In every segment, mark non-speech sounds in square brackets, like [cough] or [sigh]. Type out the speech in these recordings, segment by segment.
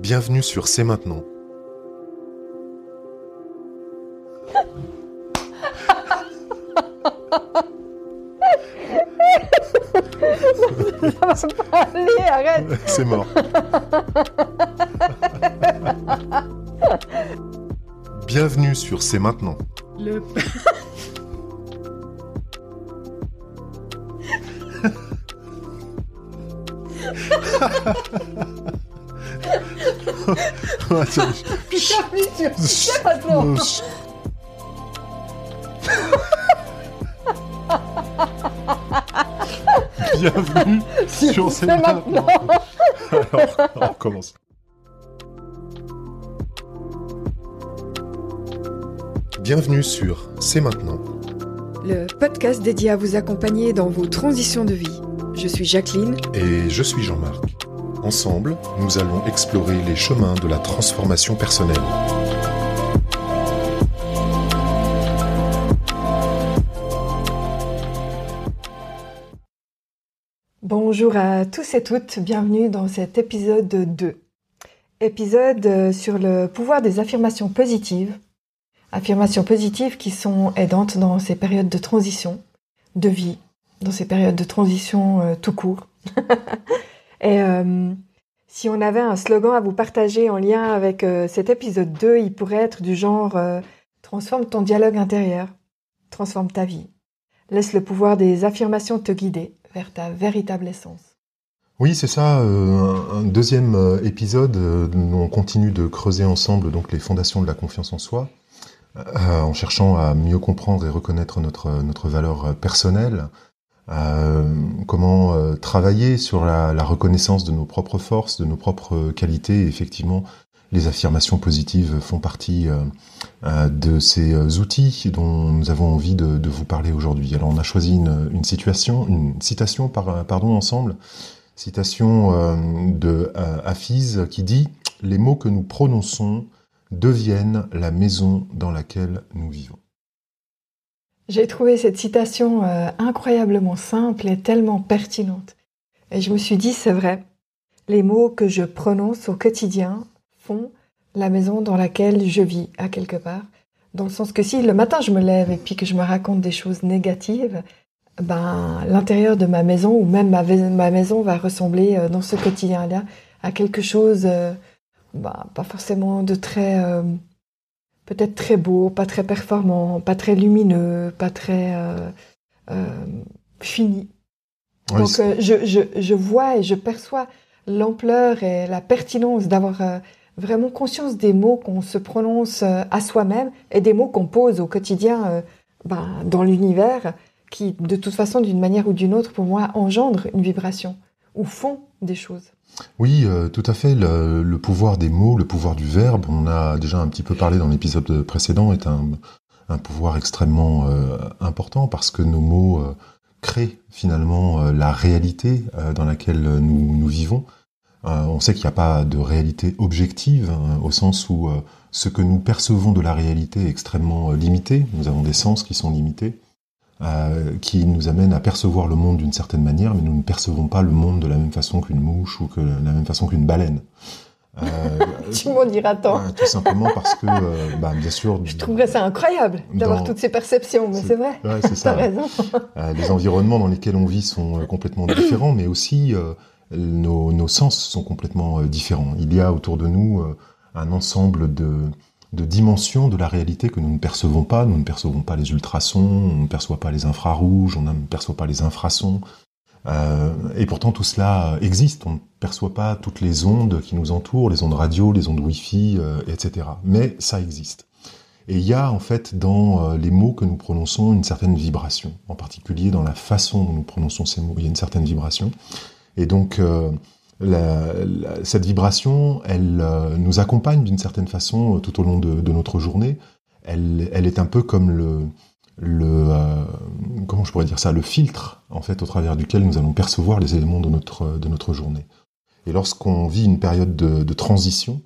Bienvenue sur C'est maintenant. [laughs] Ça va pas aller, arrête C'est mort. Bienvenue sur C'est maintenant. Bienvenue sur C'est maintenant Chut. Bienvenue sur C'est C'est maintenant. maintenant Alors, on recommence. Bienvenue sur C'est maintenant. Le podcast dédié à vous accompagner dans vos transitions de vie. Je suis Jacqueline Et je suis Jean-Marc. Ensemble, nous allons explorer les chemins de la transformation personnelle. Bonjour à tous et toutes, bienvenue dans cet épisode 2. Épisode euh, sur le pouvoir des affirmations positives. Affirmations positives qui sont aidantes dans ces périodes de transition, de vie, dans ces périodes de transition euh, tout court. [laughs] et euh, si on avait un slogan à vous partager en lien avec euh, cet épisode 2, il pourrait être du genre euh, Transforme ton dialogue intérieur, transforme ta vie. Laisse le pouvoir des affirmations te guider vers ta véritable essence. Oui, c'est ça, un deuxième épisode on continue de creuser ensemble donc les fondations de la confiance en soi, en cherchant à mieux comprendre et reconnaître notre, notre valeur personnelle, euh, comment euh, travailler sur la, reconnaissance de nos propres forces, de nos propres qualités. Effectivement, les affirmations positives font partie euh, de ces outils dont nous avons envie de, vous parler aujourd'hui. Alors, on a choisi une, situation, une citation, par, pardon, ensemble. Citation de Hafiz qui dit Les mots que nous prononçons deviennent la maison dans laquelle nous vivons. J'ai trouvé cette citation euh, incroyablement simple et tellement pertinente. Et je me suis dit, c'est vrai, les mots que je prononce au quotidien font la maison dans laquelle je vis, à quelque part. Dans le sens que si le matin je me lève et puis que je me raconte des choses négatives, ben l'intérieur de ma maison ou même ma, ma maison va ressembler euh, dans ce quotidien-là à quelque chose, euh, ben, pas forcément de très, euh, peut-être très beau, pas très performant, pas très lumineux, pas très euh, euh, fini. Oui, Donc euh, je, je, je vois et je perçois l'ampleur et la pertinence d'avoir vraiment conscience des mots qu'on se prononce à soi-même et des mots qu'on pose au quotidien ben, dans l'univers qui, de toute façon, d'une manière ou d'une autre, pour moi, engendrent une vibration ou font des choses. Oui, euh, tout à fait. Le, pouvoir des mots, le pouvoir du verbe, on a déjà un petit peu parlé dans l'épisode précédent, est un, pouvoir extrêmement euh, important parce que nos mots euh, créent finalement la réalité dans laquelle nous, nous vivons. On sait qu'il n'y a pas de réalité objective, hein, au sens où ce que nous percevons de la réalité est extrêmement limité. Nous avons des sens qui sont limités, euh, qui nous amènent à percevoir le monde d'une certaine manière, mais nous ne percevons pas le monde de la même façon qu'une mouche ou que de la même façon qu'une baleine. Euh, [laughs] Tu m'en diras tant. euh, tout simplement parce que, euh, bah, bien sûr, Je trouverais ça incroyable d'avoir Dans- toutes ces perceptions, mais C'est- vrai. ouais, c'est [laughs] T'as ça. raison. Les environnements dans lesquels on vit sont complètement différents, mais aussi nos, nos sens sont complètement différents. Il y a autour de nous un ensemble de, de dimensions de la réalité que nous ne percevons pas. Nous ne percevons pas les ultrasons, on ne perçoit pas les infrarouges, on ne perçoit pas les infrasons. Euh, et pourtant tout cela existe. On ne perçoit pas toutes les ondes qui nous entourent, les ondes radio, les ondes Wi-Fi, euh, etc. Mais ça existe. Et il y a en fait dans euh, les mots que nous prononçons une certaine vibration, en particulier dans la façon dont nous prononçons ces mots, il y a une certaine vibration. Et donc la- la- cette vibration, elle euh, nous accompagne d'une certaine façon euh, tout au long de, de notre journée. Elle, elle est un peu comme le, le euh, comment je pourrais dire ça, le filtre en fait au travers duquel nous allons percevoir les éléments de notre de notre journée. Et lorsqu'on vit une période de, de transition,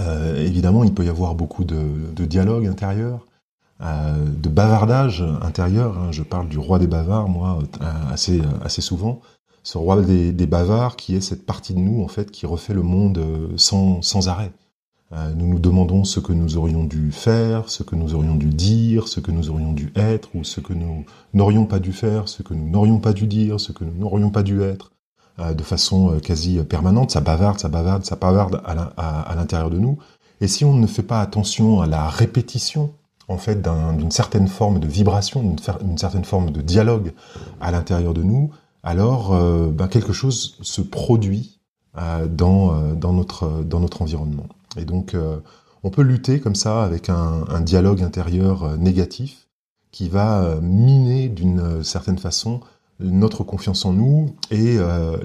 euh, évidemment, il peut y avoir beaucoup de, de dialogue intérieur, euh, de bavardage intérieur. hein. Je parle du roi des bavards, moi, euh, assez, assez souvent. Ce roi des, bavards qui est cette partie de nous en fait qui refait le monde sans, sans arrêt. nous nous demandons ce que nous aurions dû faire, ce que nous aurions dû dire, ce que nous aurions dû être, ou ce que nous n'aurions pas dû faire, ce que nous n'aurions pas dû dire, ce que nous n'aurions pas dû être, de façon quasi permanente. Ça bavarde, ça bavarde, ça bavarde à l'intérieur de nous. Et si on ne fait pas attention à la répétition en fait d'une certaine forme de vibration, d'une certaine forme de dialogue à l'intérieur de nous, alors euh, ben, quelque chose se produit euh, dans, euh, dans, notre, dans notre environnement. Et donc on peut lutter comme ça avec un, dialogue intérieur négatif qui va miner d'une certaine façon notre confiance en nous et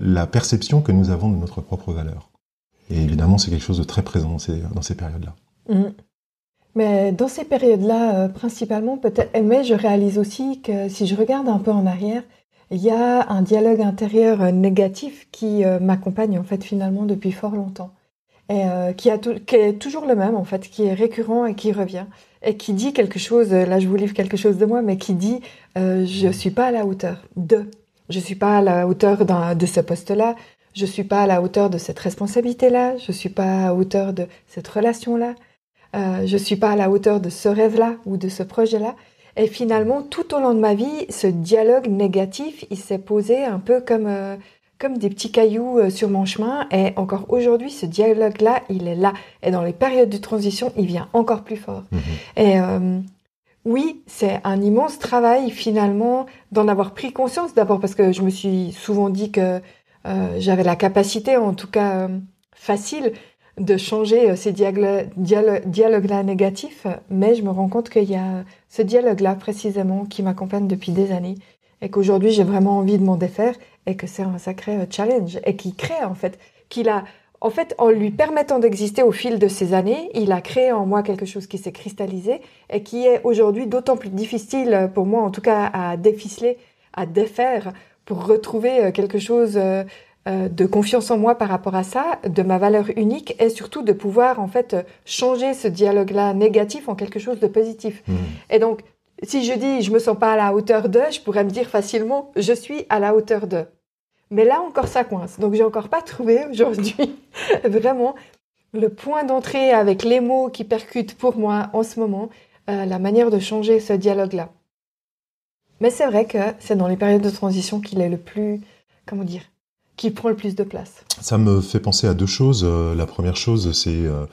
la perception que nous avons de notre propre valeur. Et évidemment, c'est quelque chose de très présent dans ces, dans ces périodes-là. Mm. Mais dans ces périodes-là, principalement, peut-être, mais je réalise aussi que si je regarde un peu en arrière, il y a un dialogue intérieur euh, négatif qui euh, m'accompagne en fait finalement depuis fort longtemps. Et qui, a qui est toujours le même en fait, qui est récurrent et qui revient. Et qui dit quelque chose. Là, je vous livre quelque chose de moi, mais qui dit je suis pas à la hauteur de, je suis pas à la hauteur de ce poste-là, je suis pas à la hauteur de cette responsabilité-là, je suis pas à la hauteur de cette relation-là, euh, je suis pas à la hauteur de ce rêve-là ou de ce projet-là. Et finalement, tout au long de ma vie, ce dialogue négatif, il s'est posé un peu comme euh, comme des petits cailloux euh, sur mon chemin. Et encore aujourd'hui, ce dialogue-là, il est là. Et dans les périodes de transition, il vient encore plus fort. Mhm. Et euh, oui, c'est un immense travail finalement d'en avoir pris conscience. D'abord parce que je me suis souvent dit que euh, j'avais la capacité, en tout cas euh, facile, de changer euh, ces dialogues-là négatifs, mais je me rends compte qu'il y a ce dialogue-là précisément qui m'accompagne depuis des années et qu'aujourd'hui j'ai vraiment envie de m'en défaire et que c'est un sacré challenge et qui crée en fait, qu'il a, en fait, en lui permettant d'exister au fil de ces années, il a créé en moi quelque chose qui s'est cristallisé et qui est aujourd'hui d'autant plus difficile pour moi en tout cas à déficeler, à défaire pour retrouver euh, quelque chose euh, euh, de confiance en moi par rapport à ça, de ma valeur unique et surtout de pouvoir en fait changer ce dialogue-là négatif en quelque chose de positif. Mmh. Et donc, si je dis je me sens pas à la hauteur de, je pourrais me dire facilement je suis à la hauteur de. Mais là encore ça coince. Donc j'ai encore pas [laughs] trouvé aujourd'hui vraiment le point d'entrée avec les mots qui percutent pour moi en ce moment la manière de changer ce dialogue-là. Mais c'est vrai que c'est dans les périodes de transition qu'il est le plus, comment dire, qui prend le plus de place. Ça me fait penser à deux choses. Euh, la première chose, c'est euh,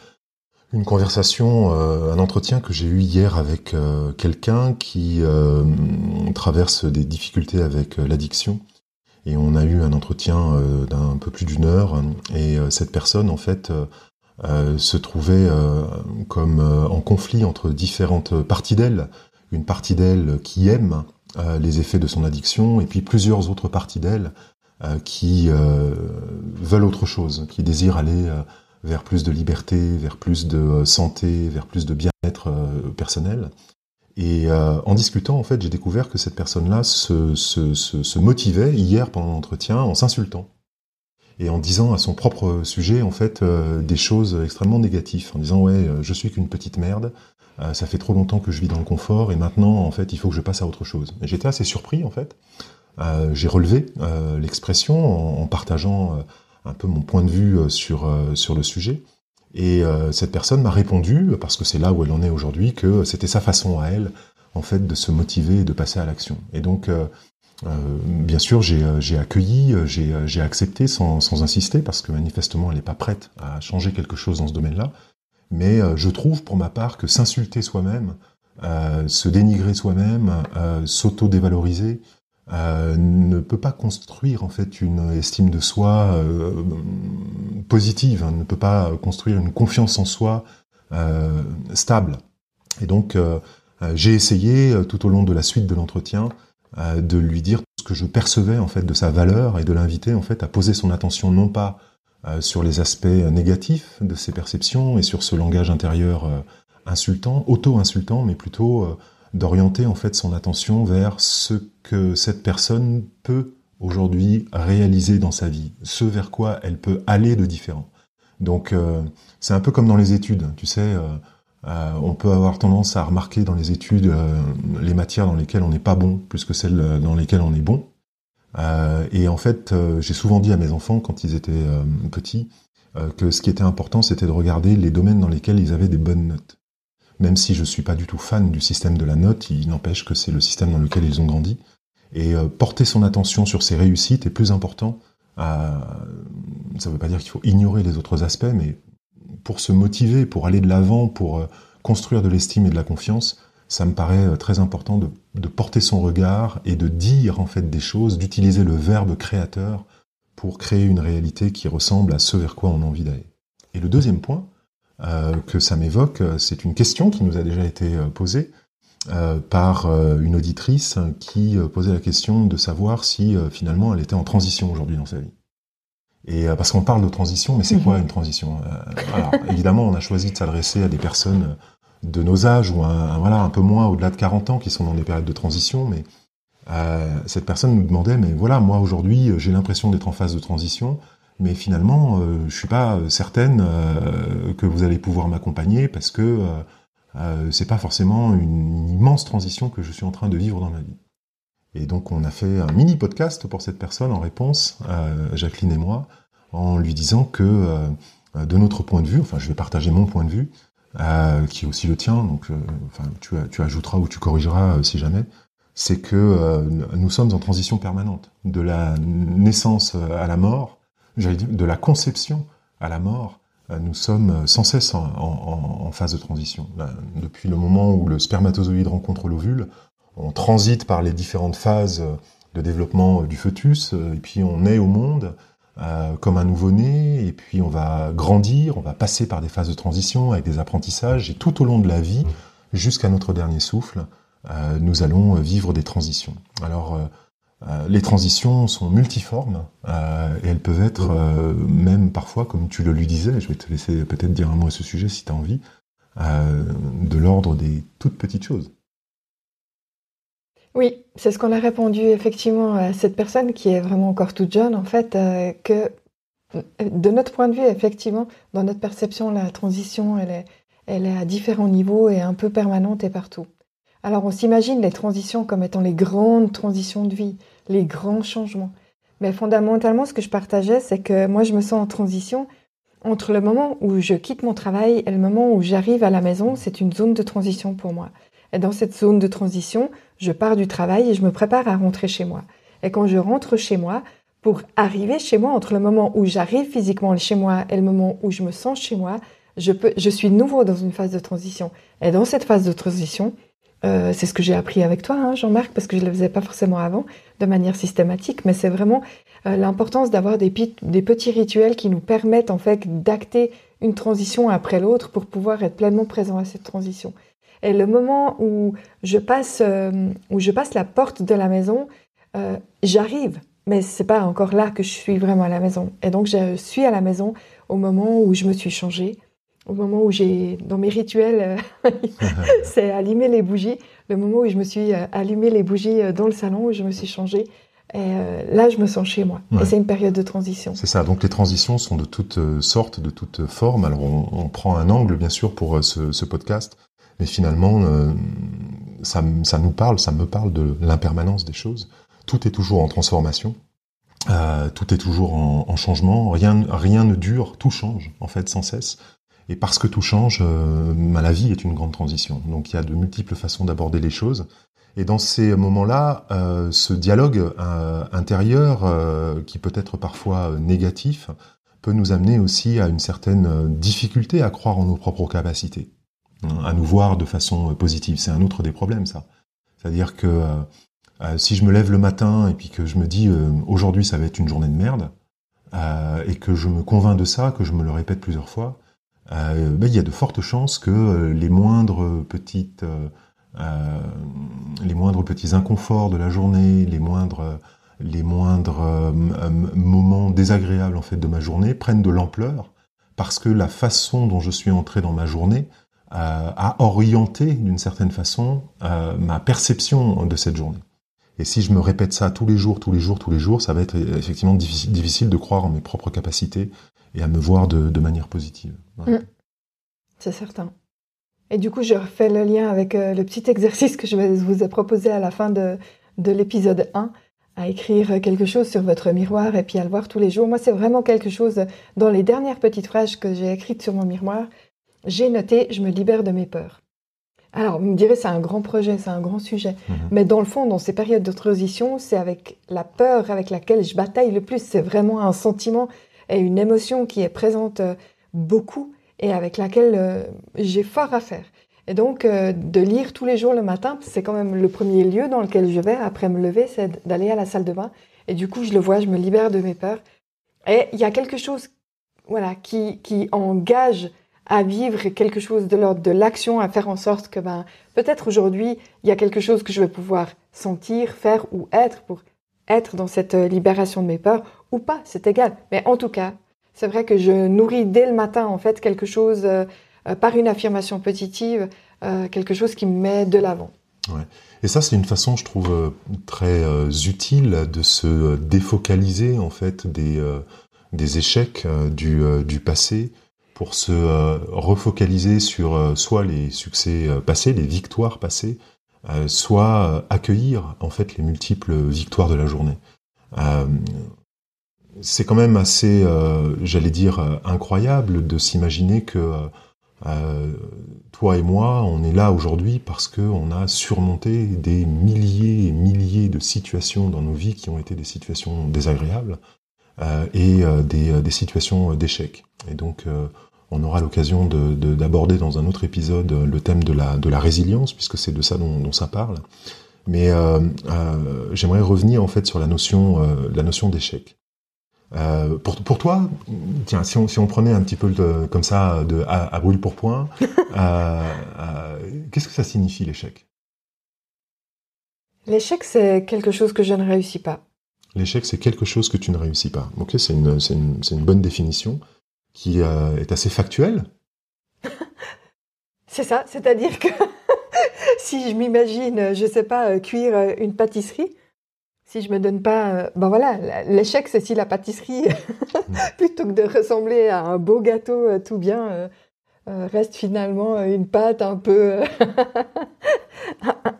une conversation, euh, un entretien que j'ai eu hier avec quelqu'un qui traverse des difficultés avec l'addiction. Et on a eu un entretien d'un peu plus d'une heure. Et cette personne, en fait, se trouvait comme en conflit entre différentes parties d'elle. Une partie d'elle qui aime les effets de son addiction, et puis plusieurs autres parties d'elle qui euh, veulent autre chose, qui désirent aller vers plus de liberté, vers plus de santé, vers plus de bien-être personnel. Et en discutant, en fait, j'ai découvert que cette personne-là se, motivait hier pendant l'entretien en s'insultant et en disant à son propre sujet, en fait, des choses extrêmement négatives, en disant ouais, je suis qu'une petite merde, euh, ça fait trop longtemps que je vis dans le confort et maintenant, en fait, il faut que je passe à autre chose. J'étais assez surpris, en fait. Euh, j'ai relevé euh, l'expression en, partageant un peu mon point de vue sur, sur le sujet. Et cette personne m'a répondu, parce que c'est là où elle en est aujourd'hui, que c'était sa façon à elle, en fait, de se motiver et de passer à l'action. Et donc, bien sûr, j'ai accueilli, j'ai accepté sans, sans insister, parce que manifestement, elle n'est pas prête à changer quelque chose dans ce domaine-là. Mais euh, je trouve pour ma part que s'insulter soi-même, euh, se dénigrer soi-même, euh, ne peut pas construire en fait une estime de soi positive, hein, ne peut pas construire une confiance en soi stable. Et donc j'ai essayé tout au long de la suite de l'entretien de lui dire ce que je percevais en fait de sa valeur et de l'inviter en fait à poser son attention non pas euh, sur les aspects négatifs de ses perceptions et sur ce langage intérieur euh, insultant, auto-insultant, mais plutôt euh, d'orienter en fait son attention vers ce que cette personne peut aujourd'hui réaliser dans sa vie, ce vers quoi elle peut aller de différent. Donc c'est un peu comme dans les études, tu sais, on peut avoir tendance à remarquer dans les études les matières dans lesquelles on n'est pas bon plus que celles dans lesquelles on est bon. et en fait, j'ai souvent dit à mes enfants quand ils étaient petits que ce qui était important, c'était de regarder les domaines dans lesquels ils avaient des bonnes notes. Même si je ne suis pas du tout fan du système de la note, il n'empêche que c'est le système dans lequel ils ont grandi. Et porter son attention sur ses réussites est plus important. ça ne veut pas dire qu'il faut ignorer les autres aspects, mais pour se motiver, pour aller de l'avant, pour construire de l'estime et de la confiance, ça me paraît euh, très important de, porter son regard et de dire en fait des choses, d'utiliser le verbe créateur pour créer une réalité qui ressemble à ce vers quoi on a envie d'aller. Et le deuxième point euh, que ça m'évoque, euh, c'est une question qui nous a déjà été posée par une auditrice qui posait la question de savoir si finalement elle était en transition aujourd'hui dans sa vie. Et parce qu'on parle de transition, mais c'est quoi une transition alors, Évidemment, on a choisi de s'adresser à des personnes de nos âges ou un, voilà un peu moins au-delà de 40 ans qui sont dans des périodes de transition, mais euh, cette personne nous demandait mais voilà moi aujourd'hui j'ai l'impression d'être en phase de transition, mais finalement euh, je suis pas certaine euh, que vous allez pouvoir m'accompagner parce que euh, euh, c'est pas forcément une, immense transition que je suis en train de vivre dans ma vie. Et donc on a fait un mini podcast pour cette personne en réponse, Jacqueline et moi, en lui disant que de notre point de vue, enfin je vais partager mon point de vue, euh, qui est aussi le tien, donc euh, enfin, tu, ajouteras ou tu corrigeras euh, si jamais, c'est que nous sommes en transition permanente, de la naissance à la mort, de la conception à la mort, nous sommes sans cesse en, phase de transition. Depuis le moment où le spermatozoïde rencontre l'ovule, on transite par les différentes phases de développement du fœtus, et puis on naît au monde, euh, comme un nouveau-né, et puis on va grandir, on va passer par des phases de transition avec des apprentissages, et tout au long de la vie, jusqu'à notre dernier souffle, euh, nous allons vivre des transitions. Alors, euh, les transitions sont multiformes, et elles peuvent être même parfois, comme tu le lui disais, je vais te laisser peut-être dire un mot à ce sujet si tu as envie, de l'ordre des toutes petites choses. Oui, c'est ce qu'on a répondu effectivement à cette personne qui est vraiment encore toute jeune, en fait, euh, que de notre point de vue, effectivement, dans notre perception, la transition, elle est, elle est à différents niveaux et un peu permanente et partout. Alors on s'imagine les transitions comme étant les grandes transitions de vie, les grands changements. Mais fondamentalement, ce que je partageais, c'est que moi, je me sens en transition entre le moment où je quitte mon travail et le moment où j'arrive à la maison. C'est une zone de transition pour moi. Et dans cette zone de transition, je pars du travail et je me prépare à rentrer chez moi. Et quand je rentre chez moi, pour arriver chez moi, entre le moment où j'arrive physiquement chez moi et le moment où je me sens chez moi, je, peux, je suis nouveau dans une phase de transition. Et dans cette phase de transition, euh, c'est ce que j'ai appris avec toi, hein, Jean-Marc, parce que je ne le faisais pas forcément avant, de manière systématique, mais c'est vraiment euh, l'importance d'avoir des, petits rituels qui nous permettent en fait d'acter une transition après l'autre pour pouvoir être pleinement présent à cette transition. Et le moment où je passe, euh, où je passe la porte de la maison, j'arrive, mais c'est pas encore là que je suis vraiment à la maison. Et donc je suis à la maison au moment où je me suis changée, au moment où j'ai, dans mes rituels, euh, [laughs] c'est allumer les bougies, le moment où je me suis allumé les bougies dans le salon, où je me suis changée. Et là, je me sens chez moi. Et c'est une période de transition. C'est ça. Donc les transitions sont de toutes sortes, de toutes formes. Alors on, on prend un angle, bien sûr, pour ce, ce podcast. Mais finalement, euh, ça, nous parle, ça me parle de l'impermanence des choses. Tout est toujours en transformation. Euh, tout est toujours en, changement, rien, rien ne dure, tout change en fait sans cesse. Et parce que tout change, euh, la vie est une grande transition. Donc il y a de multiples façons d'aborder les choses. Et dans ces moments-là, ce dialogue intérieur, qui peut être parfois négatif, peut nous amener aussi à une certaine difficulté à croire en nos propres capacités à nous voir de façon euh, positive. C'est un autre des problèmes, ça. C'est-à-dire que euh, euh, si je me lève le matin et puis que je me dis aujourd'hui ça va être une journée de merde, et que je me convainc de ça, que je me le répète plusieurs fois, ben, il y a de fortes chances que les moindres petites, les moindres petits inconforts de la journée, les moindres, les moindres moments désagréables en fait de ma journée prennent de l'ampleur parce que la façon dont je suis entré dans ma journée à orienter d'une certaine façon euh, ma perception de cette journée. Et si je me répète ça tous les jours, tous les jours, tous les jours, ça va être effectivement difficile de croire en mes propres capacités et à me voir de, de manière positive. Mm. C'est certain. Et du coup, je refais le lien avec euh, le petit [laughs] exercice que je vous ai proposé à la fin de, de l'épisode 1. à écrire quelque chose sur votre miroir et puis à le voir tous les jours. Moi, c'est vraiment quelque chose, dans les dernières petites phrases que j'ai écrites sur mon miroir, j'ai noté, je me libère de mes peurs. Alors, vous me direz, c'est un grand projet, c'est un grand sujet. Mhm. Mais dans le fond, dans ces périodes de transition, c'est avec la peur avec laquelle je bataille le plus. C'est vraiment un sentiment une émotion qui est présente euh, beaucoup et avec laquelle euh, j'ai fort à faire. Et donc, euh, de lire tous les jours le matin, c'est quand même le premier lieu dans lequel je vais après me lever, c'est d'aller à la salle de bain. Et du coup, je le vois, je me libère de mes peurs. Et il y a quelque chose, voilà, qui, qui engage à vivre quelque chose de l'ordre de l'action, à faire en sorte que, ben, peut-être aujourd'hui, il y a quelque chose que je vais pouvoir sentir, faire ou être pour être dans cette euh, libération de mes peurs ou pas, c'est égal. Mais en tout cas, c'est vrai que je nourris dès le matin, en fait, quelque chose euh, par une affirmation positive, euh, quelque chose qui me met de l'avant. Ouais. Et ça, c'est une façon, je trouve, euh, très utile de se défocaliser en fait des, des échecs du, du passé pour se refocaliser sur soit les succès passés, les victoires passées, soit accueillir en fait les multiples victoires de la journée. c'est quand même assez, j'allais dire, incroyable de s'imaginer que euh, toi et moi, on est là aujourd'hui parce qu'on a surmonté des milliers et milliers de situations dans nos vies qui ont été des situations désagréables euh, et euh, des, des, situations d'échec. Et donc, on aura l'occasion d'aborder de, dans un autre épisode le thème de la, de la résilience, puisque c'est de ça dont, dont, ça parle. Mais j'aimerais revenir en fait sur la notion, la notion d'échec. Euh, pour, pour, toi, tiens, si on, si on, prenait un petit peu de, comme ça de, à, brûle pour point, [laughs] euh, euh, qu'est-ce que ça signifie l'échec? L'échec, c'est quelque chose que je ne réussis pas. L'échec, c'est quelque chose que tu ne réussis pas. Ok, c'est une, une, une, bonne définition qui est assez factuelle. [laughs] c'est ça, c'est-à-dire que [laughs] si je m'imagine, je sais pas, cuire une pâtisserie, si je me donne pas, euh, ben voilà, l'échec c'est si la pâtisserie, [laughs] plutôt que de ressembler à un beau gâteau euh, tout bien, euh, reste finalement une pâte un peu,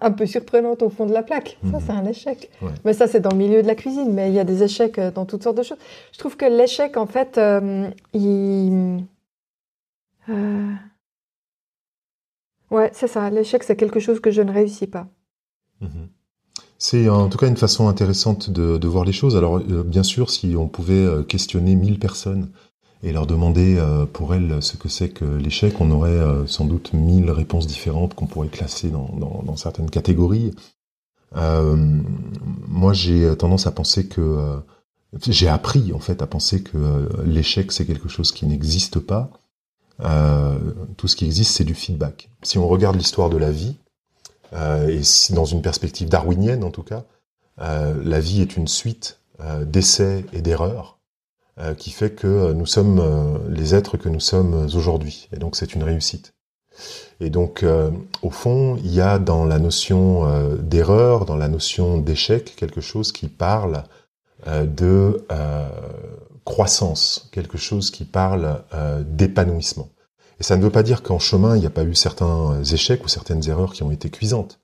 un peu surprenante au fond de la plaque. Ça c'est un échec. Mais ça c'est dans le milieu de la cuisine, mais il y a des échecs dans toutes sortes de choses. Je trouve que l'échec en fait, il, ouais c'est ça. L'échec c'est quelque chose que je ne réussis pas. Mhm. C'est en tout cas une façon intéressante de, voir les choses. Alors euh, bien sûr, si on pouvait euh, questionner 1000 personnes et leur demander euh, pour elles ce que c'est que l'échec, on aurait sans doute 1000 réponses différentes qu'on pourrait classer dans, certaines catégories. moi, j'ai tendance à penser que j'ai appris en fait à penser que l'échec c'est quelque chose qui n'existe pas. tout ce qui existe, c'est du feedback. Si on regarde l'histoire de la vie, euh, et dans une perspective darwinienne en tout cas, euh, la vie est une suite euh, d'essais et d'erreurs qui fait que nous sommes les êtres que nous sommes aujourd'hui. Et donc c'est une réussite. Et donc, au fond, il y a dans la notion d'erreur, dans la notion d'échec, quelque chose qui parle de croissance, quelque chose qui parle d'épanouissement. Et ça ne veut pas dire qu'en chemin, il n'y a pas eu certains échecs ou certaines erreurs qui ont été cuisantes,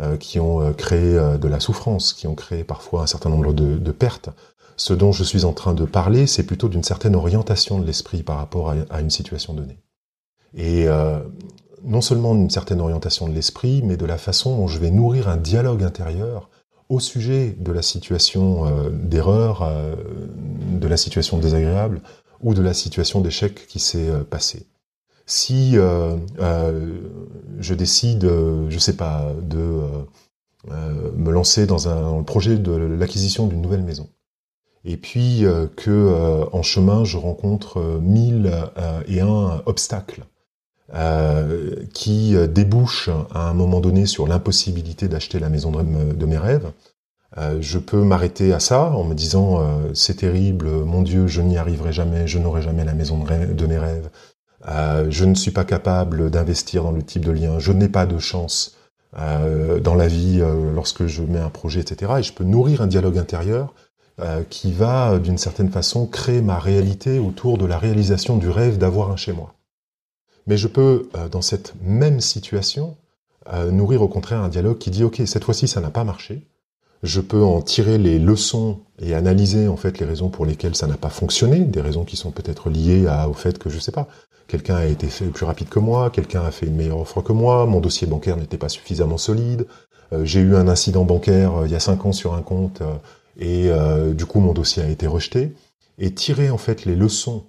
euh, qui ont euh, créé euh, de la souffrance, qui ont créé parfois un certain nombre de, pertes. Ce dont je suis en train de parler, c'est plutôt d'une certaine orientation de l'esprit par rapport à, une situation donnée. Et non seulement d'une certaine orientation de l'esprit, mais de la façon dont je vais nourrir un dialogue intérieur au sujet de la situation d'erreur, de la situation désagréable ou de la situation d'échec qui s'est passée si euh, euh, je décide, euh, je sais pas, de me lancer dans un projet de l'acquisition d'une nouvelle maison, et puis que en chemin je rencontre mille et un obstacles qui débouchent à un moment donné sur l'impossibilité d'acheter la maison de, mes rêves, je peux m'arrêter à ça en me disant c'est terrible, mon Dieu, je n'y arriverai jamais, je n'aurai jamais la maison de mes rêves, euh, je ne suis pas capable d'investir dans le type de lien, je n'ai pas de chance euh, dans la vie euh, lorsque je mets un projet, etc. Et je peux nourrir un dialogue intérieur qui va, d'une certaine façon, créer ma réalité autour de la réalisation du rêve d'avoir un chez moi. Mais je peux, dans cette même situation, nourrir au contraire un dialogue qui dit, OK, cette fois-ci, ça n'a pas marché. je peux en tirer les leçons et analyser en fait les raisons pour lesquelles ça n'a pas fonctionné, des raisons qui sont peut-être liées au fait que je sais pas, quelqu'un a été fait plus rapide que moi, quelqu'un a fait une meilleure offre que moi, mon dossier bancaire n'était pas suffisamment solide, euh, j'ai eu un incident bancaire euh, il y a cinq ans sur un compte euh, et du coup mon dossier a été rejeté, et tirer en fait les leçons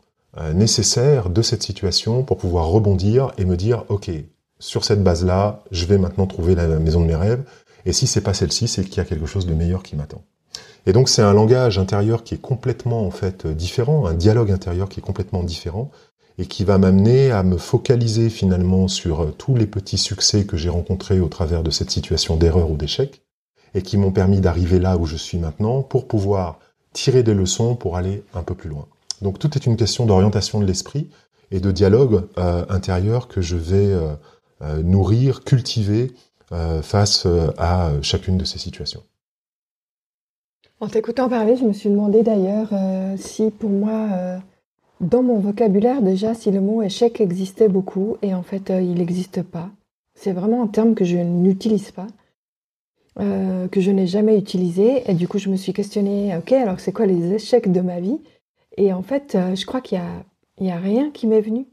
nécessaires de cette situation pour pouvoir rebondir et me dire ok sur cette base-là, je vais maintenant trouver la maison de mes rêves et si c'est pas celle-ci, c'est qu'il y a quelque chose de meilleur qui m'attend. Et donc c'est un langage intérieur qui est complètement en fait différent, un dialogue intérieur qui est complètement différent et qui va m'amener à me focaliser finalement sur euh, tous les petits succès que j'ai rencontrés au travers de cette situation d'erreur ou d'échec et qui m'ont permis d'arriver là où je suis maintenant pour pouvoir tirer des leçons pour aller un peu plus loin. Donc tout est une question d'orientation de l'esprit et de dialogue euh, intérieur que je vais euh, nourrir, cultiver euh, face euh, à chacune de ces situations. En t'écoutant parler, je me suis demandé d'ailleurs euh, si pour moi, dans mon vocabulaire déjà, si le mot échec existait beaucoup et en fait il n'existe pas. C'est vraiment un terme que je n'utilise pas, que je n'ai jamais utilisé et du coup je me suis questionnée, ok alors c'est quoi les échecs de ma vie? Et en fait je crois qu'il n'y a, a rien qui m'est venu.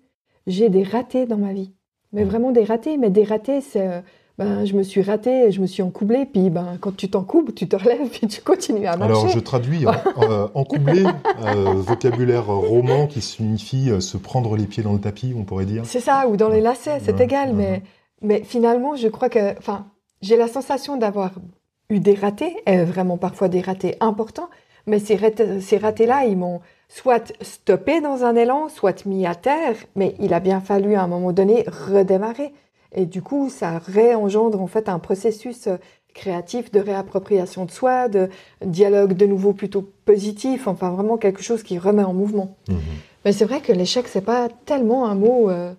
J'ai des ratés dans ma vie, mais vraiment des ratés, mais des ratés c'est ben, je me suis ratée, je me suis encoublée, puis ben, quand tu t'encoubles, tu te relèves, [laughs] puis tu continues à marcher. Alors je traduis, hein. [laughs] euh, encoublé, euh, vocabulaire roman qui signifie euh, se prendre les pieds dans le tapis, on pourrait dire. C'est ça, ou dans les lacets, c'est égal, mais, mais finalement, je crois que, enfin, j'ai la sensation d'avoir eu des ratés, et vraiment parfois des ratés importants, mais ces, ces ratés-là, ils m'ont soit stoppé dans un élan, soit mis à terre, mais il a bien fallu à un moment donné redémarrer. Et du coup, ça réengendre en fait un processus euh, créatif de réappropriation de soi, de dialogue de nouveau plutôt positif, enfin vraiment quelque chose qui remet en mouvement. Mhm. Mais c'est vrai que l'échec, c'est pas tellement un mot euh,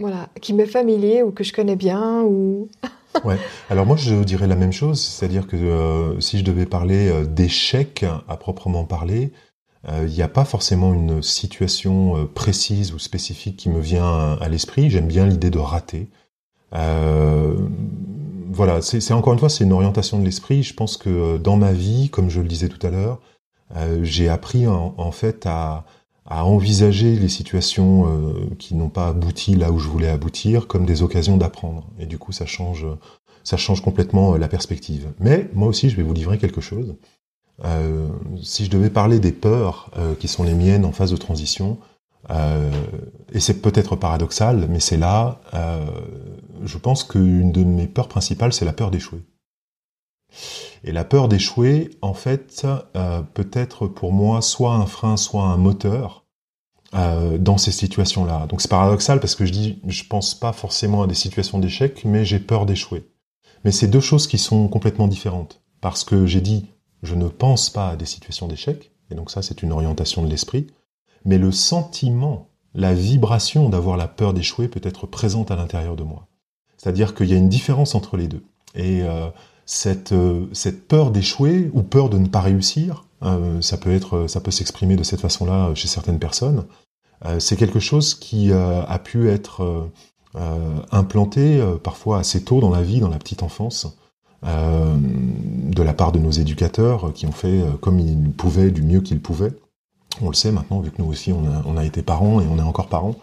voilà, qui m'est familier ou que je connais bien. Ou... [laughs] ouais. Alors moi, je dirais la même chose, c'est-à-dire que euh, si je devais parler d'échec à proprement parler, il euh, n'y a pas forcément une situation euh, précise ou spécifique qui me vient à, l'esprit. J'aime bien l'idée de rater. Euh, voilà, c'est encore une fois, c'est une orientation de l'esprit. Je pense que dans ma vie, comme je le disais tout à l'heure, j'ai appris en, fait à, à, envisager les situations qui n'ont pas abouti là où je voulais aboutir comme des occasions d'apprendre. Et du coup, ça change, ça change complètement la perspective. Mais moi aussi, je vais vous livrer quelque chose. Euh, si je devais parler des peurs euh, qui sont les miennes en phase de transition, euh, et c'est peut-être paradoxal, mais c'est là, je pense qu'une de mes peurs principales, c'est la peur d'échouer. Et la peur d'échouer, en fait, peut être pour moi soit un frein, soit un moteur dans ces situations-là. Donc c'est paradoxal parce que je dis, je pense pas forcément à des situations d'échec, mais j'ai peur d'échouer. Mais c'est deux choses qui sont complètement différentes. Parce que j'ai dit, je ne pense pas à des situations d'échec, et donc ça c'est une orientation de l'esprit, mais le sentiment, la vibration d'avoir la peur d'échouer peut être présente à l'intérieur de moi. C'est-à-dire qu'il y a une différence entre les deux. Et euh, cette, euh, cette peur d'échouer ou peur de ne pas réussir, euh, ça peut être, ça peut s'exprimer de cette façon-là chez certaines personnes. c'est quelque chose qui a pu être implanté parfois assez tôt dans la vie, dans la petite enfance, euh, de la part de nos éducateurs qui ont fait euh, comme ils pouvaient, du mieux qu'ils pouvaient. On le sait maintenant, vu que nous aussi on a, été parents et on est encore parents.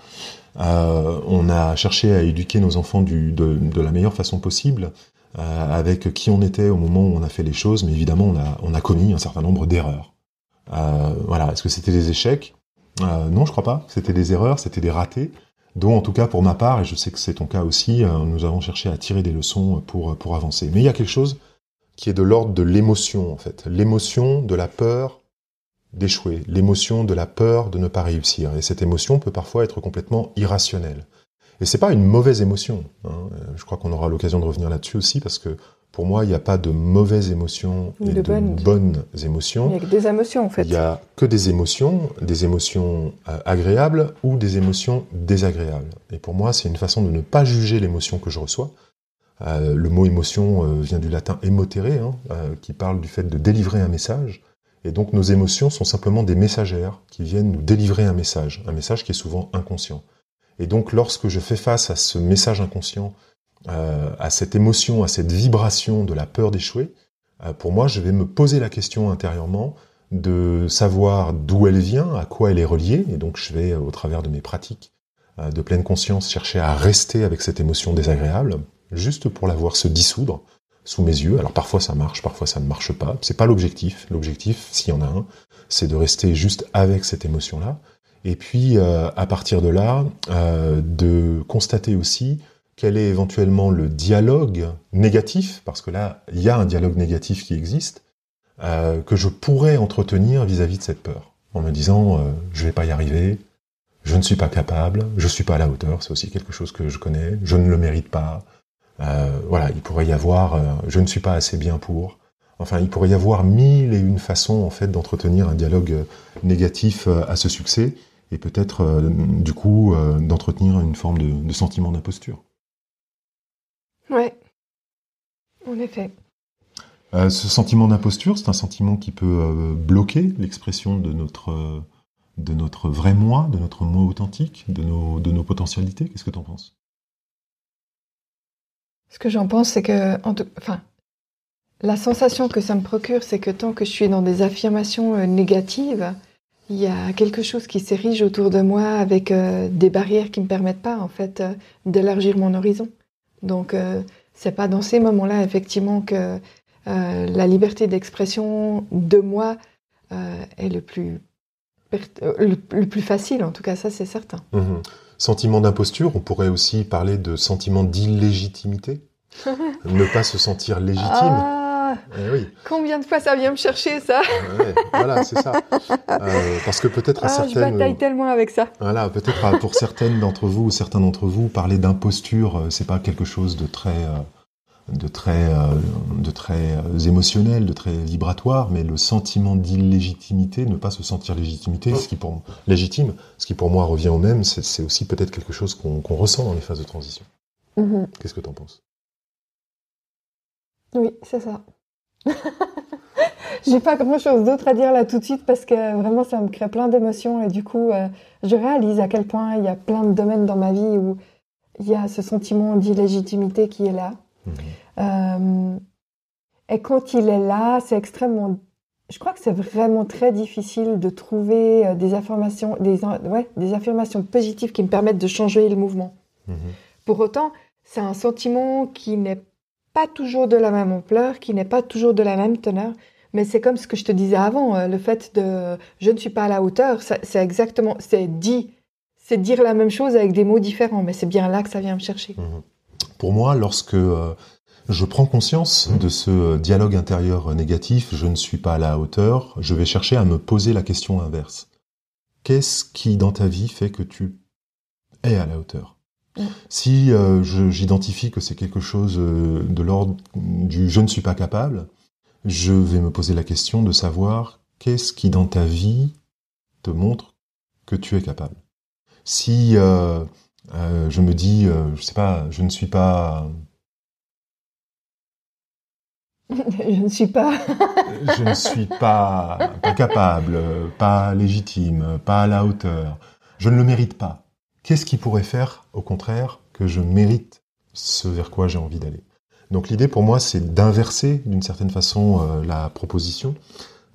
Euh, on a cherché à éduquer nos enfants de, la meilleure façon possible, euh, avec qui on était au moment où on a fait les choses, mais évidemment on a, commis un certain nombre d'erreurs. Euh, voilà, est-ce que c'était des échecs? Non, je crois pas. C'était des erreurs, c'était des ratés dont en tout cas pour ma part, et je sais que c'est ton cas aussi, euh, nous avons cherché à tirer des leçons pour avancer. Mais il y a quelque chose qui est de l'ordre de l'émotion en fait, l'émotion de la peur d'échouer, l'émotion de la peur de ne pas réussir. Et cette émotion peut parfois être complètement irrationnelle. Et c'est pas une mauvaise émotion. Hein. Je crois qu'on aura l'occasion de revenir là-dessus aussi parce que pour moi, il n'y a pas de mauvaises émotions et de, bonnes. émotions. Il n'y a que des émotions, en fait. Il n'y a que des émotions, des émotions euh, agréables ou des émotions désagréables. Et pour moi, c'est une façon de ne pas juger l'émotion que je reçois. Euh, le mot émotion euh, vient du latin émotere, hein, qui parle du fait de délivrer un message. Et donc nos émotions sont simplement des messagères qui viennent nous délivrer un message, un message qui est souvent inconscient. Et donc lorsque je fais face à ce message inconscient euh, à cette émotion, à cette vibration de la peur d'échouer, euh, pour moi, je vais me poser la question intérieurement de savoir d'où elle vient, à quoi elle est reliée, et donc je vais, au travers de mes pratiques euh, de pleine conscience, chercher à rester avec cette émotion désagréable, juste pour la voir se dissoudre sous mes yeux. Alors parfois ça marche, parfois ça ne marche pas. C'est pas l'objectif. L'objectif, s'il y en a un, c'est de rester juste avec cette émotion-là. Et puis euh, à partir de là, euh, de constater aussi quel est éventuellement le dialogue négatif, parce que là, il y a un dialogue négatif qui existe, euh, que je pourrais entretenir vis-à-vis de cette peur, en me disant je vais pas y arriver, je ne suis pas capable, je suis pas à la hauteur, c'est aussi quelque chose que je connais, je ne le mérite pas. Voilà, il pourrait y avoir je ne suis pas assez bien pour. Enfin, il pourrait y avoir mille et une façons en fait d'entretenir un dialogue négatif à ce succès et peut-être du coup d'entretenir une forme de, de sentiment d'imposture. Ouais, en effet. Euh, ce sentiment d'imposture, c'est un sentiment qui peut euh, bloquer l'expression de notre, euh, de notre vrai moi, de notre moi authentique, de nos, de nos potentialités. Qu'est-ce que tu en penses? Ce que j'en pense, c'est que, en tout, enfin, la sensation que ça me procure, c'est que tant que je suis dans des affirmations euh, négatives, il y a quelque chose qui s'érige autour de moi avec euh, des barrières qui me permettent pas, en fait, euh, d'élargir mon horizon. Donc, euh, c'est pas dans ces moments-là, effectivement, que euh, la liberté d'expression de moi est le plus, le, le plus facile, en tout cas, ça c'est certain. Mhm. Sentiment d'imposture, on pourrait aussi parler de sentiment d'illégitimité. [laughs] ne pas se sentir légitime. Eh oui, combien de fois ça vient me chercher ça ouais, voilà, c'est ça. Euh, parce que peut-être à Ah, je certaines, bataille tellement avec ça. Voilà, peut-être pour certaines d'entre vous ou certains d'entre vous, parler d'imposture, euh, c'est pas quelque chose de très, euh, de très, de très émotionnel, de très vibratoire, mais le sentiment d'illégitimité, ne pas se sentir légitimité, ce qui pour légitime, ce qui pour moi revient au même, c'est aussi peut-être quelque chose qu'on qu'on ressent dans les phases de transition. Mhm. Qu'est-ce que tu en penses? Oui, c'est ça. [laughs] J'ai pas grand chose d'autre à dire là tout de suite parce que vraiment ça me crée plein d'émotions et du coup euh, je réalise à quel point il y a plein de domaines dans ma vie où il y a ce sentiment d'illégitimité qui est là. Mhm. Euh, et quand il est là, c'est extrêmement. Je crois que c'est vraiment très difficile de trouver euh, des affirmations, des, ouais, des affirmations positives qui me permettent de changer le mouvement. Mhm. Pour autant, c'est un sentiment qui n'est pas toujours de la même ampleur, qui n'est pas toujours de la même teneur. Mais c'est comme ce que je te disais avant, euh, le fait de je ne suis pas à la hauteur, c'est exactement, c'est dit, c'est dire la même chose avec des mots différents, mais c'est bien là que ça vient me chercher. Mhm. Pour moi, lorsque euh, je prends conscience de ce euh, dialogue intérieur négatif, je ne suis pas à la hauteur, je vais chercher à me poser la question inverse. Qu'est-ce qui, dans ta vie, fait que tu es à la hauteur? Si euh, j'identifie que c'est quelque chose euh, de l'ordre du je ne suis pas capable, je vais me poser la question de savoir qu'est-ce qui, dans ta vie, te montre que tu es capable. Si euh, je me dis, je sais pas, je ne suis pas, [laughs] je ne suis pas. [laughs] je ne suis pas, pas capable, pas légitime, pas à la hauteur, je ne le mérite pas. Qu'est-ce qui pourrait faire, au contraire, que je mérite ce vers quoi j'ai envie d'aller? Donc l'idée pour moi, c'est d'inverser d'une certaine façon euh, la proposition,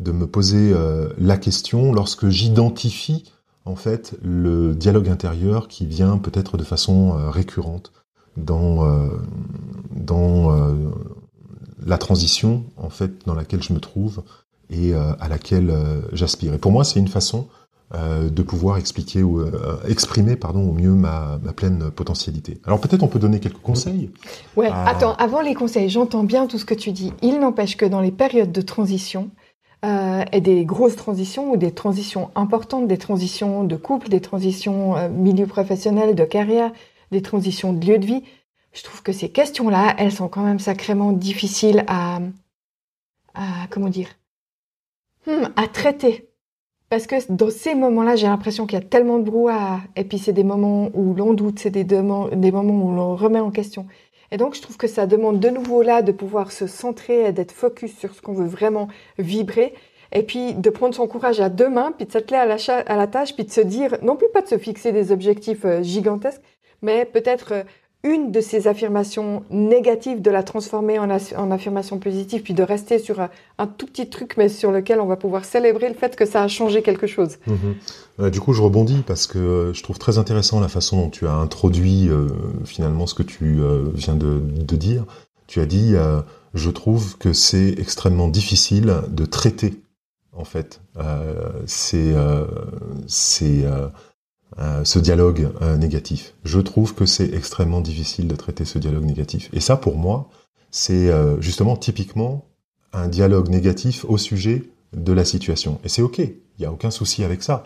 de me poser euh, la question lorsque j'identifie en fait le dialogue intérieur qui vient peut-être de façon euh, récurrente dans dans la transition en fait dans laquelle je me trouve et à laquelle j'aspire. Et pour moi, c'est une façon euh, de pouvoir expliquer ou euh, exprimer pardon au mieux ma, ma pleine potentialité. Alors peut-être on peut donner quelques conseils. Ouais, Ah. attends, avant les conseils, j'entends bien tout ce que tu dis. Il n'empêche que dans les périodes de transition, euh, et des grosses transitions ou des transitions importantes, des transitions de couple, des transitions milieu professionnel, de carrière, des transitions de lieu de vie, je trouve que ces questions-là, elles sont quand même sacrément difficiles à, à comment dire, Hmm, à traiter. Parce que dans ces moments-là, j'ai l'impression qu'il y a tellement de brouhaha, et puis c'est des moments où l'on doute, c'est des, des moments où l'on remet en question. Et donc, je trouve que ça demande de nouveau là de pouvoir se centrer et d'être focus sur ce qu'on veut vraiment vibrer. Et puis, de prendre son courage à deux mains, puis de s'atteler à à la tâche, puis de se dire, non plus pas de se fixer des objectifs euh, gigantesques, mais peut-être euh, une de ces affirmations négatives, de la transformer en, affirmation positive, puis de rester sur un, tout petit truc, mais sur lequel on va pouvoir célébrer le fait que ça a changé quelque chose. Mhm. Euh, du coup, je rebondis parce que euh, je trouve très intéressant la façon dont tu as introduit euh, finalement ce que tu viens de, de, dire. Tu as dit, je trouve que c'est extrêmement difficile de traiter, en fait, c'est euh, ce dialogue euh, négatif. Je trouve que c'est extrêmement difficile de traiter ce dialogue négatif. Et ça, pour moi, c'est euh, justement typiquement un dialogue négatif au sujet de la situation. Et c'est ok, il n'y a aucun souci avec ça.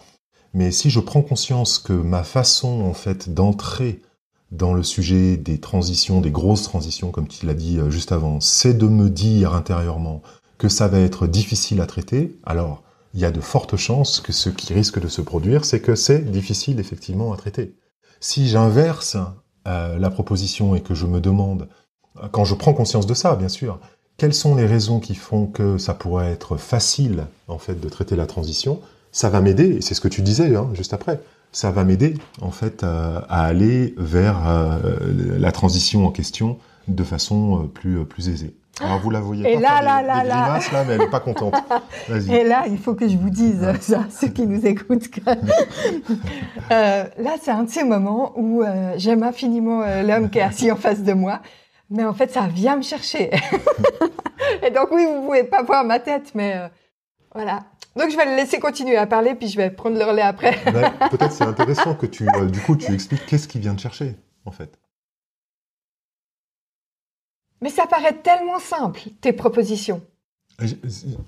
Mais si je prends conscience que ma façon, en fait, d'entrer dans le sujet des transitions, des grosses transitions, comme tu l'as dit juste avant, c'est de me dire intérieurement que ça va être difficile à traiter, alors il y a de fortes chances que ce qui risque de se produire, c'est que c'est difficile effectivement à traiter. Si j'inverse euh, la proposition et que je me demande, euh, quand je prends conscience de ça, bien sûr, quelles sont les raisons qui font que ça pourrait être facile en fait de traiter la transition, ça va m'aider, et c'est ce que tu disais hein, juste après, ça va m'aider en fait à, aller vers euh, la transition en question de façon plus aisée. Alors vous la voyez et pas là, là, là, là. là, mais elle n'est pas contente. [laughs] Et là, il faut que je vous dise ça, ceux qui nous écoutent. [laughs] euh, là, c'est un de ces moments où euh, j'aime infiniment euh, l'homme qui est assis en face de moi, mais en fait, ça vient me chercher. [laughs] et donc oui, vous pouvez pas voir ma tête, mais euh, voilà. Donc je vais le laisser continuer à parler, puis je vais prendre le relais après. Peut-être c'est intéressant que tu, du coup, tu expliques qu'est-ce qui vient te chercher, en fait. Mais ça paraît tellement simple, tes propositions.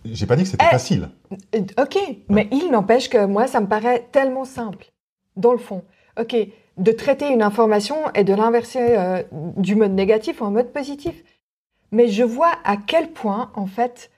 J'ai pas dit que c'était eh, facile. Euh, ok, mais il n'empêche que moi, ça me paraît tellement simple, dans le fond. Ok, de traiter une information et de l'inverser euh, du mode négatif en mode positif. Mais je vois à quel point, en fait,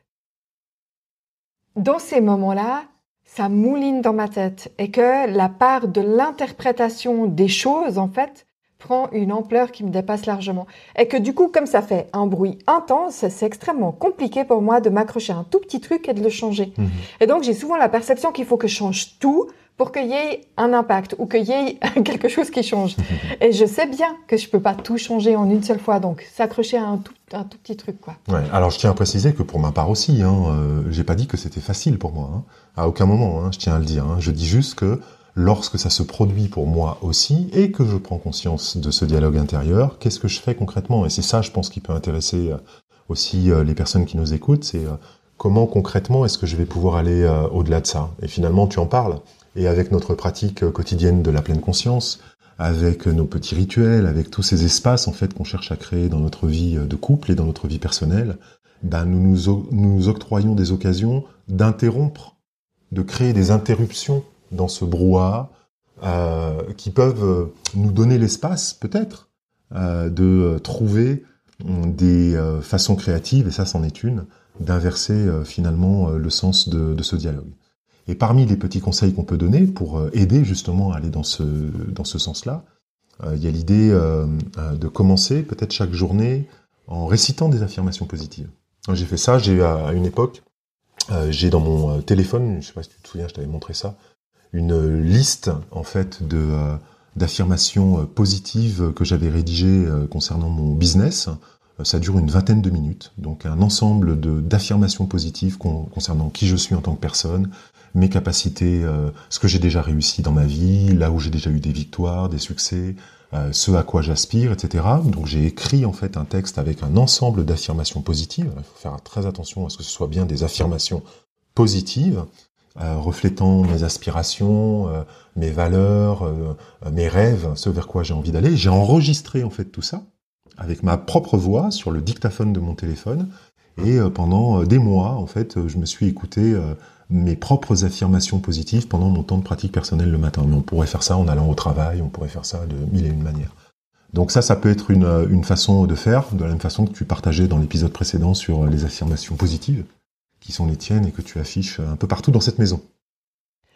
dans ces moments-là, ça mouline dans ma tête et que la part de l'interprétation des choses, en fait, prend une ampleur qui me dépasse largement. Et que du coup, comme ça fait un bruit intense, c'est extrêmement compliqué pour moi de m'accrocher à un tout petit truc et de le changer. Mhm. Et donc, j'ai souvent la perception qu'il faut que je change tout pour qu'il y ait un impact ou qu'il y ait [laughs] quelque chose qui change. [laughs] Et je sais bien que je peux pas tout changer en une seule fois, donc s'accrocher à un tout, un tout petit truc, quoi. Ouais. Alors je tiens à préciser que pour ma part aussi, hein, euh, j'ai pas dit que c'était facile pour moi. Hein. À aucun moment, hein, je tiens à le dire. Hein. Je dis juste que lorsque ça se produit pour moi aussi et que je prends conscience de ce dialogue intérieur, qu'est-ce que je fais concrètement? Et c'est ça, je pense, qui peut intéresser euh, aussi euh, les personnes qui nous écoutent, c'est euh, comment concrètement est-ce que je vais pouvoir aller au-delà de ça? Et finalement, tu en parles. Et avec notre pratique quotidienne de la pleine conscience, avec nos petits rituels, avec tous ces espaces en fait qu'on cherche à créer dans notre vie de couple et dans notre vie personnelle, ben nous nous, nous octroyons des occasions d'interrompre, de créer des interruptions dans ce brouhaha, euh, qui peuvent euh, nous donner l'espace, peut-être, euh, de trouver des façons créatives, et ça c'en est une, d'inverser finalement le sens de, ce dialogue. Et parmi les petits conseils qu'on peut donner pour aider justement à aller dans ce, dans ce sens-là, il y a l'idée de commencer peut-être chaque journée en récitant des affirmations positives. J'ai fait ça, j'ai à une époque, j'ai dans mon téléphone, je sais pas si tu te souviens, je t'avais montré ça, une liste en fait de euh, d'affirmations euh, positives que j'avais rédigées euh, concernant mon business. Ça dure une vingtaine de minutes, donc un ensemble d'affirmations positives concernant qui je suis en tant que personne, mes capacités, ce que j'ai déjà réussi dans ma vie, là où j'ai déjà eu des victoires, des succès, ce à quoi j'aspire, etc. Donc j'ai écrit en fait un texte avec un ensemble d'affirmations positives. Il faut faire très attention à ce que ce soit bien des affirmations positives reflétant mes aspirations, euh, mes valeurs, euh, mes rêves, ce vers quoi j'ai envie d'aller. J'ai enregistré en fait tout ça avec ma propre voix sur le dictaphone de mon téléphone. Et pendant des mois, en fait, je me suis écouté mes propres affirmations positives pendant mon temps de pratique personnelle le matin. Mais on pourrait faire ça en allant au travail, on pourrait faire ça de mille et une manières. Donc ça, ça peut être une, une façon de faire, de la même façon que tu partageais dans l'épisode précédent sur les affirmations positives qui sont les tiennes et que tu affiches un peu partout dans cette maison.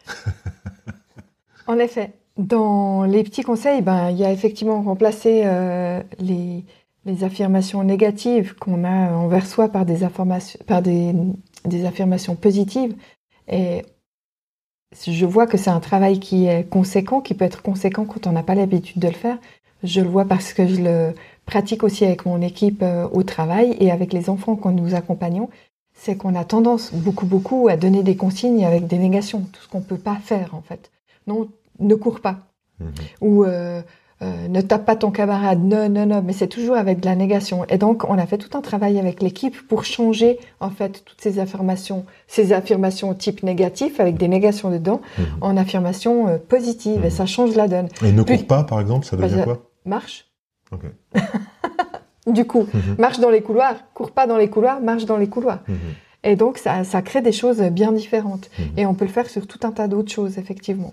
[laughs] en effet, dans les petits conseils, ben, il y a effectivement remplacé euh, les, les, affirmations négatives qu'on a envers soi par des, par des, des affirmations positives. Et je vois que c'est un travail qui est conséquent, qui peut être conséquent quand on n'a pas l'habitude de le faire. Je le vois parce que je le pratique aussi avec mon équipe euh, au travail et avec les enfants quand nous accompagnons. C'est qu'on a tendance beaucoup, beaucoup à donner des consignes avec des négations, tout ce qu'on peut pas faire en fait. Non, ne cours pas. Mhm. Ou euh, euh, ne tape pas ton camarade, non, non, non, mais c'est toujours avec de la négation. Et donc, on a fait tout un travail avec l'équipe pour changer, en fait, toutes ces affirmations, ces affirmations type négatif, avec des négations dedans, Mhm. en affirmations euh, positives. Et Mhm. ça change la donne. Et ne cours pas, par exemple, ça devient Bah, quoi? Marche. Ok. [laughs] Du coup, Mhm. marche dans les couloirs, cours pas dans les couloirs, marche dans les couloirs. Mhm. Et donc, ça, ça crée des choses bien différentes. Mhm. Et on peut le faire sur tout un tas d'autres choses, effectivement.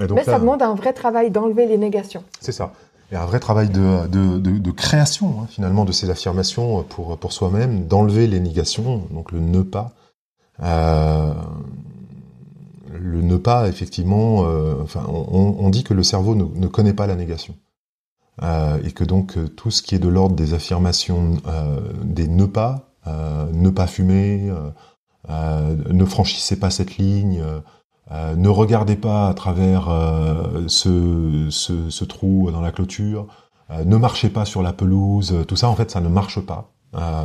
Et donc Mais là, ça demande un vrai travail d'enlever les négations. C'est ça. A un vrai travail de, de, de, de création, hein, finalement, de ces affirmations pour, pour soi-même, d'enlever les négations, donc le ne pas. Euh, le ne pas, effectivement, euh, enfin, on, on dit que le cerveau ne, ne connaît pas la négation. Euh, et que donc euh, tout ce qui est de l'ordre des affirmations, euh, des ne pas, ne pas fumer, ne franchissez pas cette ligne, ne regardez pas à travers ce, trou dans la clôture. Ne marchez pas sur la pelouse. Tout ça, en fait, ça ne marche pas.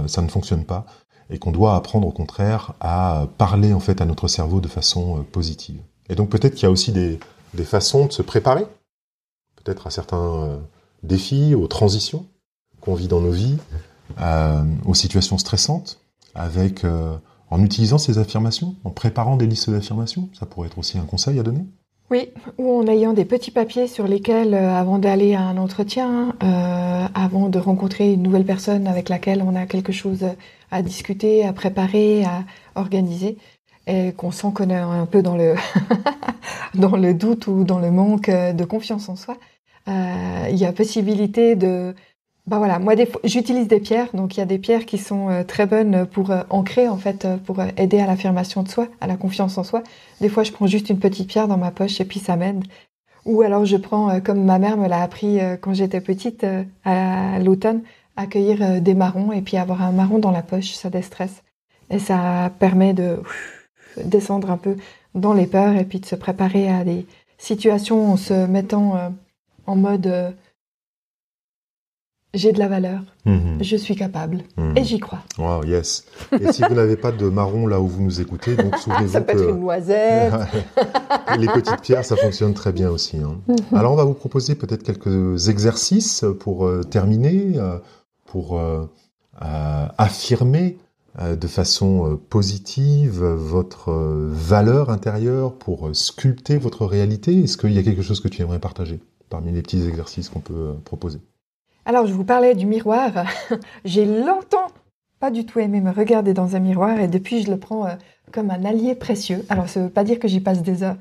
Ça ne fonctionne pas. Et qu'on doit apprendre, au contraire, à parler, en fait, à notre cerveau de façon positive. Et donc, peut-être qu'il y a aussi des, façons de se préparer. Peut-être à certains défis, aux transitions qu'on vit dans nos vies, euh, aux situations stressantes, avec... euh, en utilisant ces affirmations, en préparant des listes d'affirmations, ça pourrait être aussi un conseil à donner. Oui, ou en ayant des petits papiers sur lesquels, euh, avant d'aller à un entretien, avant de rencontrer une nouvelle personne avec laquelle on a quelque chose à discuter, à préparer, à organiser, et qu'on sent qu'on est un peu dans le, [laughs] dans le doute ou dans le manque de confiance en soi, il y a possibilité de... Ben voilà, moi j'utilise des pierres, donc il y a des pierres qui sont euh, très bonnes pour euh, ancrer en fait, euh, pour euh, aider à l'affirmation de soi, à la confiance en soi. Des fois, je prends juste une petite pierre dans ma poche et puis ça m'aide. Ou alors je prends, euh, comme ma mère me l'a appris euh, quand j'étais petite, euh, à l'automne, accueillir euh, des marrons et puis avoir un marron dans la poche, ça déstresse. Et ça permet de descendre un peu dans les peurs et puis de se préparer à des situations en se mettant euh, en mode euh, j'ai de la valeur, Mhm. je suis capable Mhm. et j'y crois. Wow, yes. Et si vous n'avez pas de marron là où vous nous écoutez, donc [laughs] souvenez-vous Ça peut être une noisette. [laughs] les petites pierres, ça fonctionne très bien aussi. hein. Mhm. Alors on va vous proposer peut-être quelques exercices pour euh, terminer, euh, pour euh, affirmer de façon positive votre valeur intérieure, pour sculpter votre réalité. Est-ce qu'il y a quelque chose que tu aimerais partager? Parmi les petits exercices qu'on peut euh, proposer Alors, je vous parlais du miroir. [laughs] J'ai longtemps pas du tout aimé me regarder dans un miroir et depuis, je le prends euh, comme un allié précieux. Alors, ça veut pas dire que j'y passe des heures.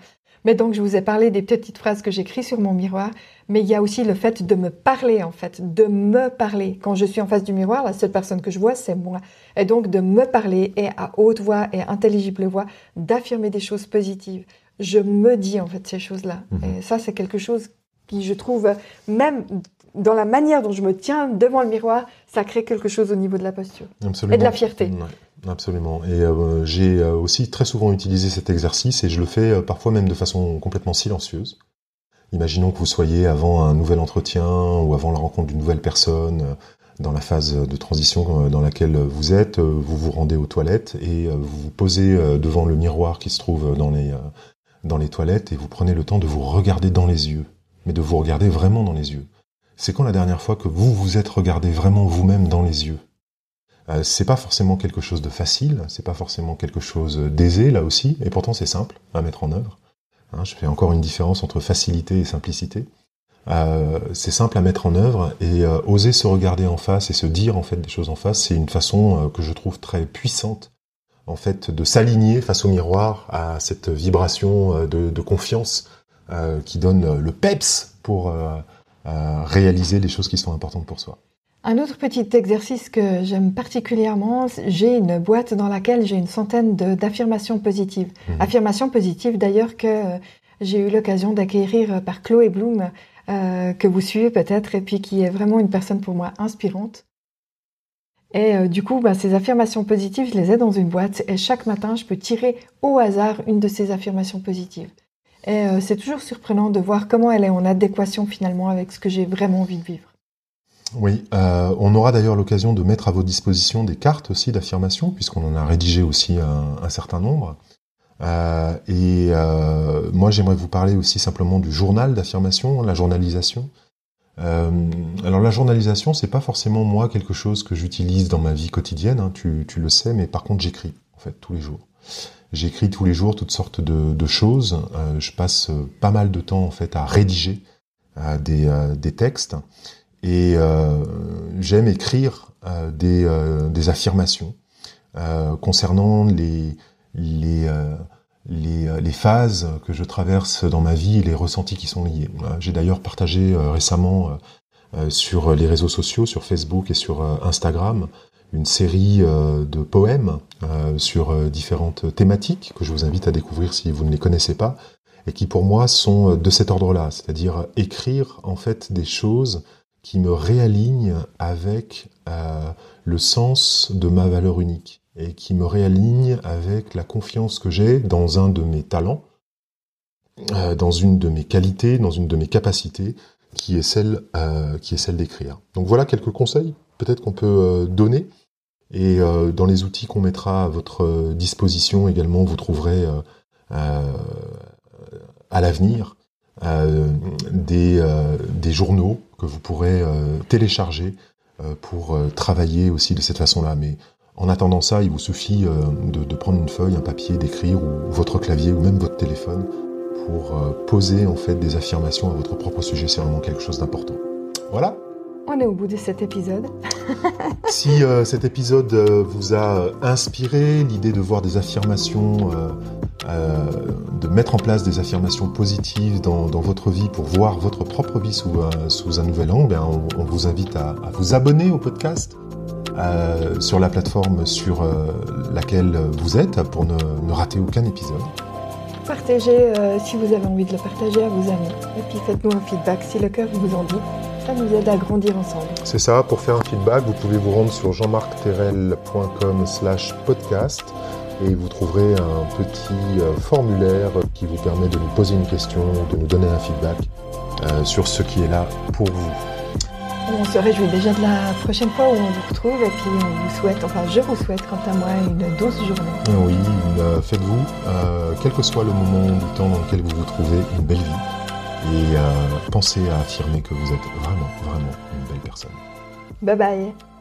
Mais donc, je vous ai parlé des petites phrases que j'écris sur mon miroir. Mais il y a aussi le fait de me parler, en fait, de me parler. Quand je suis en face du miroir, la seule personne que je vois, c'est moi. Et donc, de me parler et à haute voix et intelligible voix, d'affirmer des choses positives. Je me dis, en fait, ces choses-là. Mhm. Et ça, c'est quelque chose je trouve, même dans la manière dont je me tiens devant le miroir, ça crée quelque chose au niveau de la posture. Absolument. Et de la fierté. Ouais, absolument. Et euh, j'ai euh, aussi très souvent utilisé cet exercice et je le fais euh, parfois même de façon complètement silencieuse. Imaginons que vous soyez avant un nouvel entretien ou avant la rencontre d'une nouvelle personne, dans la phase de transition dans laquelle vous êtes, vous vous rendez aux toilettes et vous vous posez devant le miroir qui se trouve dans les, dans les toilettes et vous prenez le temps de vous regarder dans les yeux, mais de vous regarder vraiment dans les yeux. C'est quand la dernière fois que vous vous êtes regardé vraiment vous-même dans les yeux? Euh, c'est pas forcément quelque chose de facile, c'est pas forcément quelque chose d'aisé là aussi, et pourtant c'est simple à mettre en œuvre. Hein, je fais encore une différence entre facilité et simplicité. Euh, c'est simple à mettre en œuvre et euh, oser se regarder en face et se dire en fait des choses en face, c'est une façon euh, que je trouve très puissante en fait de s'aligner face au miroir à cette vibration de confiance euh, qui donne le peps pour euh, euh, réaliser les choses qui sont importantes pour soi. Un autre petit exercice que j'aime particulièrement, j'ai une boîte dans laquelle j'ai une centaine d'affirmations positives. Mhm. Affirmations positives d'ailleurs que j'ai eu l'occasion d'acquérir par Chloé Bloom, que vous suivez peut-être, et puis qui est vraiment une personne pour moi inspirante. Et euh, du coup, bah, ces affirmations positives, je les ai dans une boîte, et chaque matin, je peux tirer au hasard une de ces affirmations positives. Et euh, c'est toujours surprenant de voir comment elle est en adéquation finalement avec ce que j'ai vraiment envie de vivre. Oui, euh, on aura d'ailleurs l'occasion de mettre à votre disposition des cartes aussi d'affirmation, puisqu'on en a rédigé aussi un, certain nombre. Euh, et moi, j'aimerais vous parler aussi simplement du journal d'affirmation, la journalisation. alors la journalisation, c'est pas forcément moi quelque chose que j'utilise dans ma vie quotidienne, hein, tu, le sais, mais par contre j'écris fait tous les jours. J'écris tous les jours toutes sortes de, choses. je passe pas mal de temps en fait à rédiger des, des textes et euh, j'aime écrire euh, des, euh, des, affirmations concernant les, les, les, phases que je traverse dans ma vie et les ressentis qui sont liés. J'ai d'ailleurs partagé récemment sur les réseaux sociaux, sur Facebook et sur Instagram, une série de poèmes sur différentes thématiques que je vous invite à découvrir si vous ne les connaissez pas et qui pour moi sont de cet ordre-là, c'est-à-dire écrire en fait des choses qui me réaligne avec euh, le sens de ma valeur unique et qui me réaligne avec la confiance que j'ai dans un de mes talents, euh, dans une de mes qualités, dans une de mes capacités, qui est celle, euh, qui est celle d'écrire. Donc voilà quelques conseils peut-être qu'on peut donner. Et dans les outils qu'on mettra à votre disposition également, vous trouverez à l'avenir des, des journaux que vous pourrez euh, télécharger euh, pour euh, travailler aussi de cette façon-là. Mais en attendant ça, il vous suffit de, prendre une feuille, un papier, d'écrire ou votre clavier ou même votre téléphone pour poser en fait des affirmations à votre propre sujet. C'est vraiment quelque chose d'important. Voilà. On est au bout de cet épisode. [laughs] si cet épisode vous a inspiré, l'idée de voir des affirmations euh, de mettre en place des affirmations positives dans, votre vie pour voir votre propre vie sous, sous un nouvel angle, ben, on, vous invite à, vous abonner au podcast euh, sur la plateforme sur euh, laquelle vous êtes pour ne, rater aucun épisode. Partagez si vous avez envie de le partager à vos amis. Et puis faites-nous un feedback si le cœur vous en dit. Ça nous aide à grandir ensemble. C'est ça, pour faire un feedback, vous pouvez vous rendre sur jeanmarcterel.com slash podcast et vous trouverez un petit euh, formulaire qui vous permet de nous poser une question, de nous donner un feedback euh, sur ce qui est là pour vous. On se réjouit déjà de la prochaine fois où on vous retrouve et puis on vous souhaite, enfin je vous souhaite quant à moi une douce journée. Euh, oui, faites-vous, quel que soit le moment du temps dans lequel vous vous trouvez, une belle vie et pensez à affirmer que vous êtes vraiment, vraiment une belle personne. Bye bye